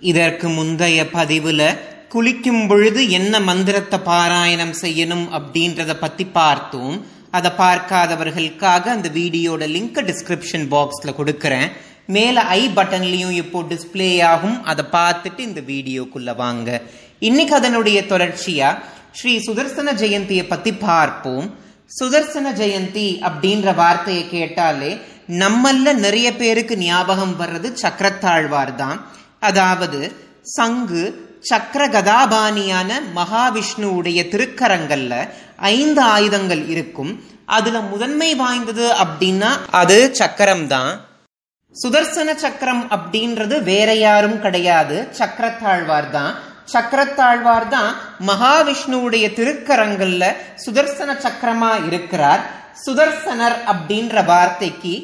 இதற்கு முந்தைய பதிவுல குளிக்கும் பொழுது என்ன மந்திரத்தை பாராயணம் செய்யணும் அப்படின்றத பத்தி பார்த்தோம். அதை பார்க்காதவர்களுக்காக அந்த வீடியோட லிங்க் டிஸ்கிரிப்ஷன் பாக்ஸ்ல கொடுக்கறேன். மேல ஐ பட்டன்லயும் இப்போ டிஸ்பிளே ஆகும். அதை பார்த்துட்டு இந்த வீடியோக்குள்ள வாங்க. இன்னைக்கு அதனுடைய தொடர்ச்சியா ஸ்ரீ சுதர்சன ஜெயந்தியை பத்தி பார்ப்போம். சுதர்சன ஜெயந்தி அப்படின்ற வார்த்தையை கேட்டாலே நம்மல்ல நிறைய பேருக்கு ஞாபகம் வர்றது சக்கரத்தாழ்வார் தான் அதாவது சங்கு சக்கர கதாபாணியான மகாவிஷ்ணுவுடைய திருக்கரங்கள்ல ஐந்து ஆயுதங்கள் இருக்கும். அதுல முதன்மை வாய்ந்தது அப்படின்னா அது சக்கரம் தான் சுதர்சன சக்கரம் அப்படின்றது வேற யாரும் கிடையாது. சக்கரத்தாழ்வார் தான் சக்கரத்தாழ்வார் தான் மகாவிஷ்ணுவுடைய திருக்கரங்கள்ல சுதர்சன சக்கரமா இருக்கிறார். சுதர்சனர் அப்படின்ற வார்த்தைக்கு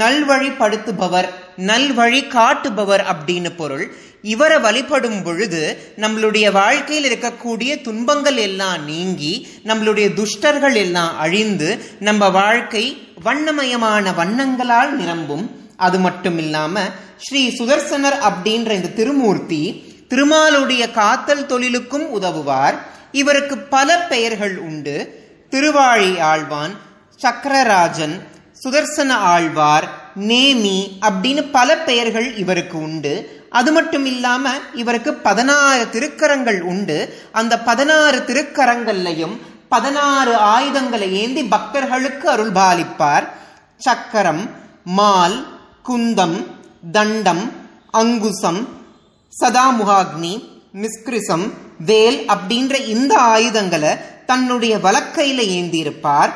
நல்வழிப்படுத்துபவர் நல்வழி காட்டுபவர் அப்படின்னு பொருள். இவரை வழிபடும் பொழுது நம்மளுடைய வாழ்க்கையில் இருக்கக்கூடிய துன்பங்கள் எல்லாம் நீங்கி நம்மளுடைய துஷ்டர்கள் எல்லாம் அழிந்து நம்ம வாழ்க்கை வண்ணமயமான வண்ணங்களால் நிரம்பும். அது மட்டும் இல்லாம ஸ்ரீ சுதர்சனர் அப்படின்ற இந்த திருமூர்த்தி திருமாலுடைய காத்தல் தொழிலுக்கும் உதவுவார். இவருக்கு பல பெயர்கள் உண்டு. திருவாழி ஆழ்வான் சக்கரராஜன் சுதர்சன ஆழ்வார் நேமி அப்படின்னு பல பெயர்கள் இவருக்கு உண்டு. அது மட்டும் இல்லாம இவருக்கு பதினாறு திருக்கரங்கள் உண்டு. அந்த பதினாறு திருக்கரங்கள்லையும் பதினாறு ஆயுதங்களை ஏந்தி பக்தர்களுக்கு அருள்பாலிப்பார். சக்கரம் மால் குந்தம் தண்டம் அங்குசம் சதாமுகாக்னி நிஸ்கிருசம் வேல் அப்படின்ற இந்த ஆயுதங்களை தன்னுடைய வலக்கையில ஏந்தியிருப்பார்.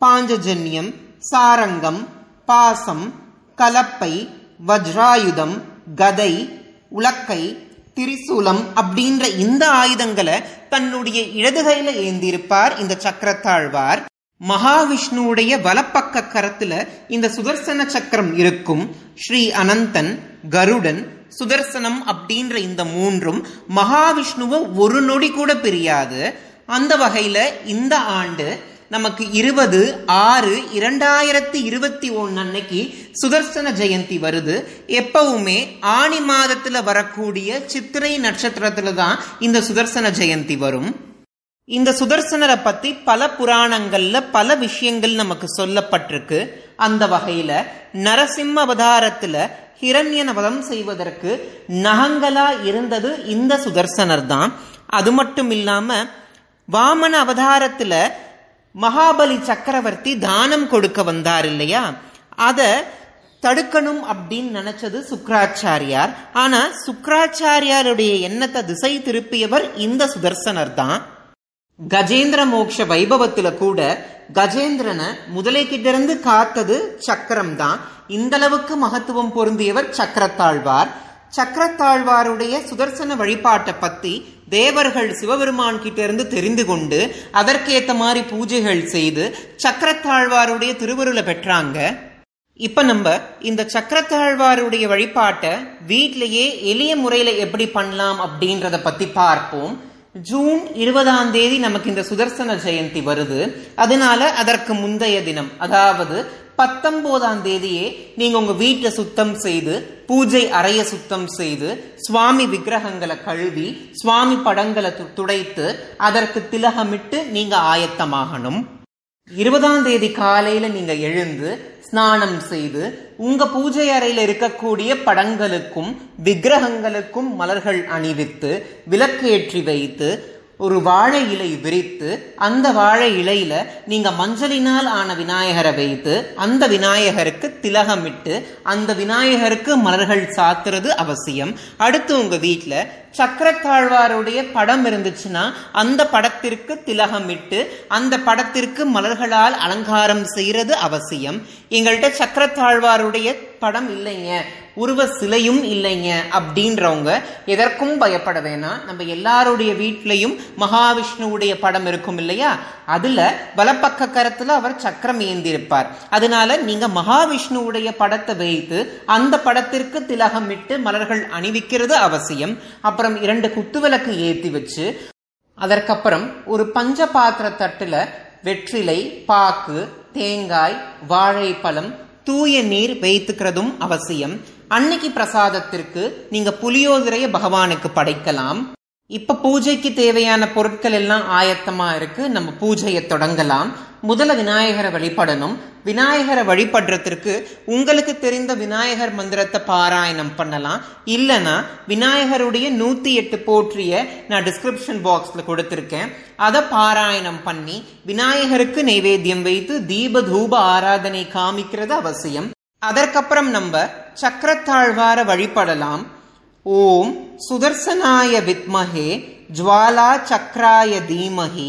பாஞ்சஜன்யம் சாரங்கம் பாசம் கலப்பை வஜ்ராயுதம் கதை உலக்கை திரிசூலம் அப்படின்ற இந்த ஆயுதங்களை தன்னுடைய இடதுகையில ஏந்திருப்பார் இந்த சக்கரத்தாழ்வார். மகாவிஷ்ணுவுடைய வலப்பக்க கரத்துல இந்த சுதர்சன சக்கரம் இருக்கும். ஸ்ரீ அனந்தன் கருடன் சுதர்சனம் அப்படின்ற இந்த மூன்றும் மகாவிஷ்ணுவை ஒரு நொடி கூட பிரியாது. அந்த வகையில இந்த ஆண்டு நமக்கு இருபது ஆறு இரண்டாயிரத்தி இருபத்தி ஒன்று அன்னைக்கு சுதர்சன ஜெயந்தி வருது. எப்பவுமே ஆணி மாதத்துல வரக்கூடிய சித்திரை நட்சத்திரத்துல தான் இந்த சுதர்சன ஜெயந்தி வரும். இந்த சுதர்சனரை பத்தி பல புராணங்கள்ல பல விஷயங்கள் நமக்கு சொல்லப்பட்டிருக்கு. அந்த வகையில நரசிம்ம அவதாரத்துல ஹிரண்யன வதம் செய்வதற்கு நகங்களா இருந்தது இந்த சுதர்சனர் தான். அது மட்டும் இல்லாம வாமன அவதாரத்துல மகாபலி சக்கரவர்த்தி தானம் கொடுக்க வந்தார் இல்லையா? அத தடுக்கணும் அப்படின்னு நினைச்சது சுக்கராச்சாரியார். ஆனா சுக்கராச்சாரியாருடைய எண்ணத்தை திசை திருப்பியவர் இந்த சுதர்சனர் தான். கஜேந்திர மோக்ஷ வைபவத்துல கூட கஜேந்திரனை முதலை கிட்ட இருந்து காத்தது சக்கரம் தான். இந்த அளவுக்கு மகத்துவம் பொருந்தியவர் சக்கரத்தாழ்வார். சக்கரத்தாழ்வாருடைய சுதர்சன வழிபாட்டை பத்தி தேவர்கள் சிவபெருமான் கிட்ட இருந்து தெரிந்து கொண்டு அதற்கேத்த மாதிரி பூஜைகள் செய்து சக்கரத்தாழ்வாருடைய திருவருளை பெற்றாங்க. இப்ப நம்ம இந்த சக்கரத்தாழ்வாருடைய வழிபாட்டை வீட்டிலேயே எளிய முறையில எப்படி பண்ணலாம் அப்படின்றத பத்தி பார்ப்போம். ஜூன் இருபதாம் தேதி நமக்கு இந்த சுதர்சன ஜெயந்தி வருது. அதனால அதற்கு முந்தைய தினம் அதாவது பத்தொன்பதாம் தேதியே நீங்க உங்க வீட்டை சுத்தம் செய்து பூஜை அறைய சுத்தம் செய்து சுவாமி விக்கிரகங்களை கழுவி சுவாமி படங்களை துடைத்து அதற்கு திலகமிட்டு நீங்க ஆயத்தமாகணும். இருபதாம் தேதி காலையில நீங்க எழுந்து ஸ்நானம் செய்து உங்க பூஜை அறையில இருக்கக்கூடிய படங்களுக்கும் விக்கிரகங்களுக்கும் மலர்கள் அணிவித்து விளக்கேற்றி வைத்து ஒரு வாழை இலை விரித்து அந்த வாழை இலையில நீங்க மஞ்சளினால் ஆன விநாயகரை வைத்து அந்த விநாயகருக்கு திலகமிட்டு அந்த விநாயகருக்கு மலர்கள் சாத்துறது அவசியம். அடுத்து உங்க வீட்டுல சக்கரத்தாழ்வாருடைய படம் இருந்துச்சுன்னா அந்த படத்திற்கு திலகமிட்டு அந்த படத்திற்கு மலர்களால் அலங்காரம் செய்யறது அவசியம். எங்கள்கிட்ட சக்கரத்தாழ்வாருடைய படம் இல்லைங்க. உருவ சிலையும் இல்லைங்க அப்படின்றவங்க எதற்கும் பயப்பட வேணாம் நம்ம எல்லாருடைய வீட்லையும் மகாவிஷ்ணுவுடைய படம் இருக்கும் இல்லையா? அதுல வலப்பக்க கரத்துல அவர் சக்கரம் ஏந்திருப்பார். அதனால நீங்க மகாவிஷ்ணுவுடைய படத்தை வைத்து அந்த படத்திற்கு திலகமிட்டு மலர்கள் அணிவிக்கிறது அவசியம். அப்புறம் இரண்டு குத்துவிளக்கு ஏற்றி வச்சு அதற்கப்புறம் ஒரு பஞ்ச பாத்திர தட்டுல வெற்றிலை பாக்கு தேங்காய் வாழைப்பழம் தூய நீர் வைத்துக்கிறதும் அவசியம். அன்னைக்கு பிரசாதத்திற்கு நீங்க புளியோதரைய பகவானுக்கு படைக்கலாம். இப்ப பூஜைக்கு தேவையான பொருட்கள் எல்லாம் ஆயத்தமா இருக்கு. நம்ம பூஜையை தொடங்கலாம். முதல்ல விநாயகரை வழிபடணும். விநாயகரை வழிபடுறதுக்கு உங்களுக்கு தெரிந்த விநாயகர் மந்திரத்தை பாராயணம் பண்ணலாம். இல்லனா விநாயகருடைய நூத்தி எட்டு போற்றிய நான் டிஸ்கிரிப்ஷன் பாக்ஸ்ல கொடுத்திருக்கேன். அதை பாராயணம் பண்ணி விநாயகருக்கு நைவேத்தியம் வைத்து தீப தூப ஆராதனை காமிக்கிறது அவசியம். அதற்கப்புறம் நம்ம சக்கரத்தாழ்வார வழிபடலாம். ஓம் சுதர்சனாய வித்மஹே ஜுவாலா சக்கராய தீமஹி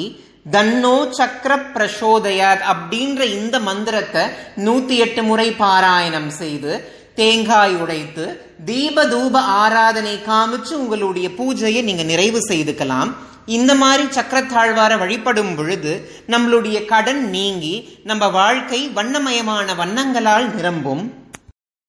தன்னோ சக்கர பிரசோதயாத் அப்படின்ற இந்த மந்திரத்தை நூத்தி எட்டு முறை பாராயணம் செய்து தேங்காய் உடைத்து தீப தூப ஆராதனை காமிச்சு உங்களுடைய பூஜையை நீங்க நிறைவு செய்துக்கலாம். இந்த மாதிரி சக்கரத்தாழ்வார வழிபடும் பொழுது நம்மளுடைய கடன் நீங்கி நம்ம வாழ்க்கை வண்ணமயமான வண்ணங்களால் நிரம்பும்.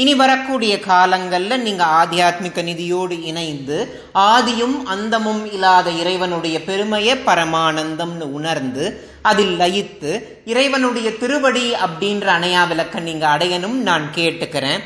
இனி வரக்கூடிய காலங்களில் நீங்க ஆத்தியாத்மிக நிதியோடு இணைந்து ஆதியும் அந்தமும் இல்லாத இறைவனுடைய பெருமையை பரமானந்தம்னு உணர்ந்து அதில் லயித்து இறைவனுடைய திருவடி அப்படின்ற அணையா விளக்க நீங்கள் அடையணும் நான் கேட்டுக்கிறேன்.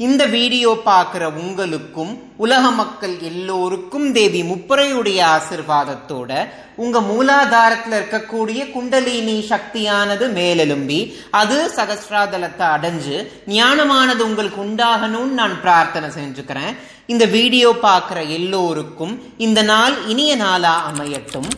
இந்த வீடியோ பார்க்குற உங்களுக்கும் உலக மக்கள் எல்லோருக்கும் தேவி முப்பரையுடைய ஆசிர்வாதத்தோட உங்க மூலாதாரத்தில் இருக்கக்கூடிய குண்டலினி சக்தியானது மேலெலும்பி அது சகசிராதலத்தை அடைஞ்சு ஞானமானது உங்களுக்கு உண்டாகணும்னு நான் பிரார்த்தனை செஞ்சுக்கிறேன். இந்த வீடியோ பார்க்குற எல்லோருக்கும் இந்த நாள் இனிய நாளா அமையட்டும்.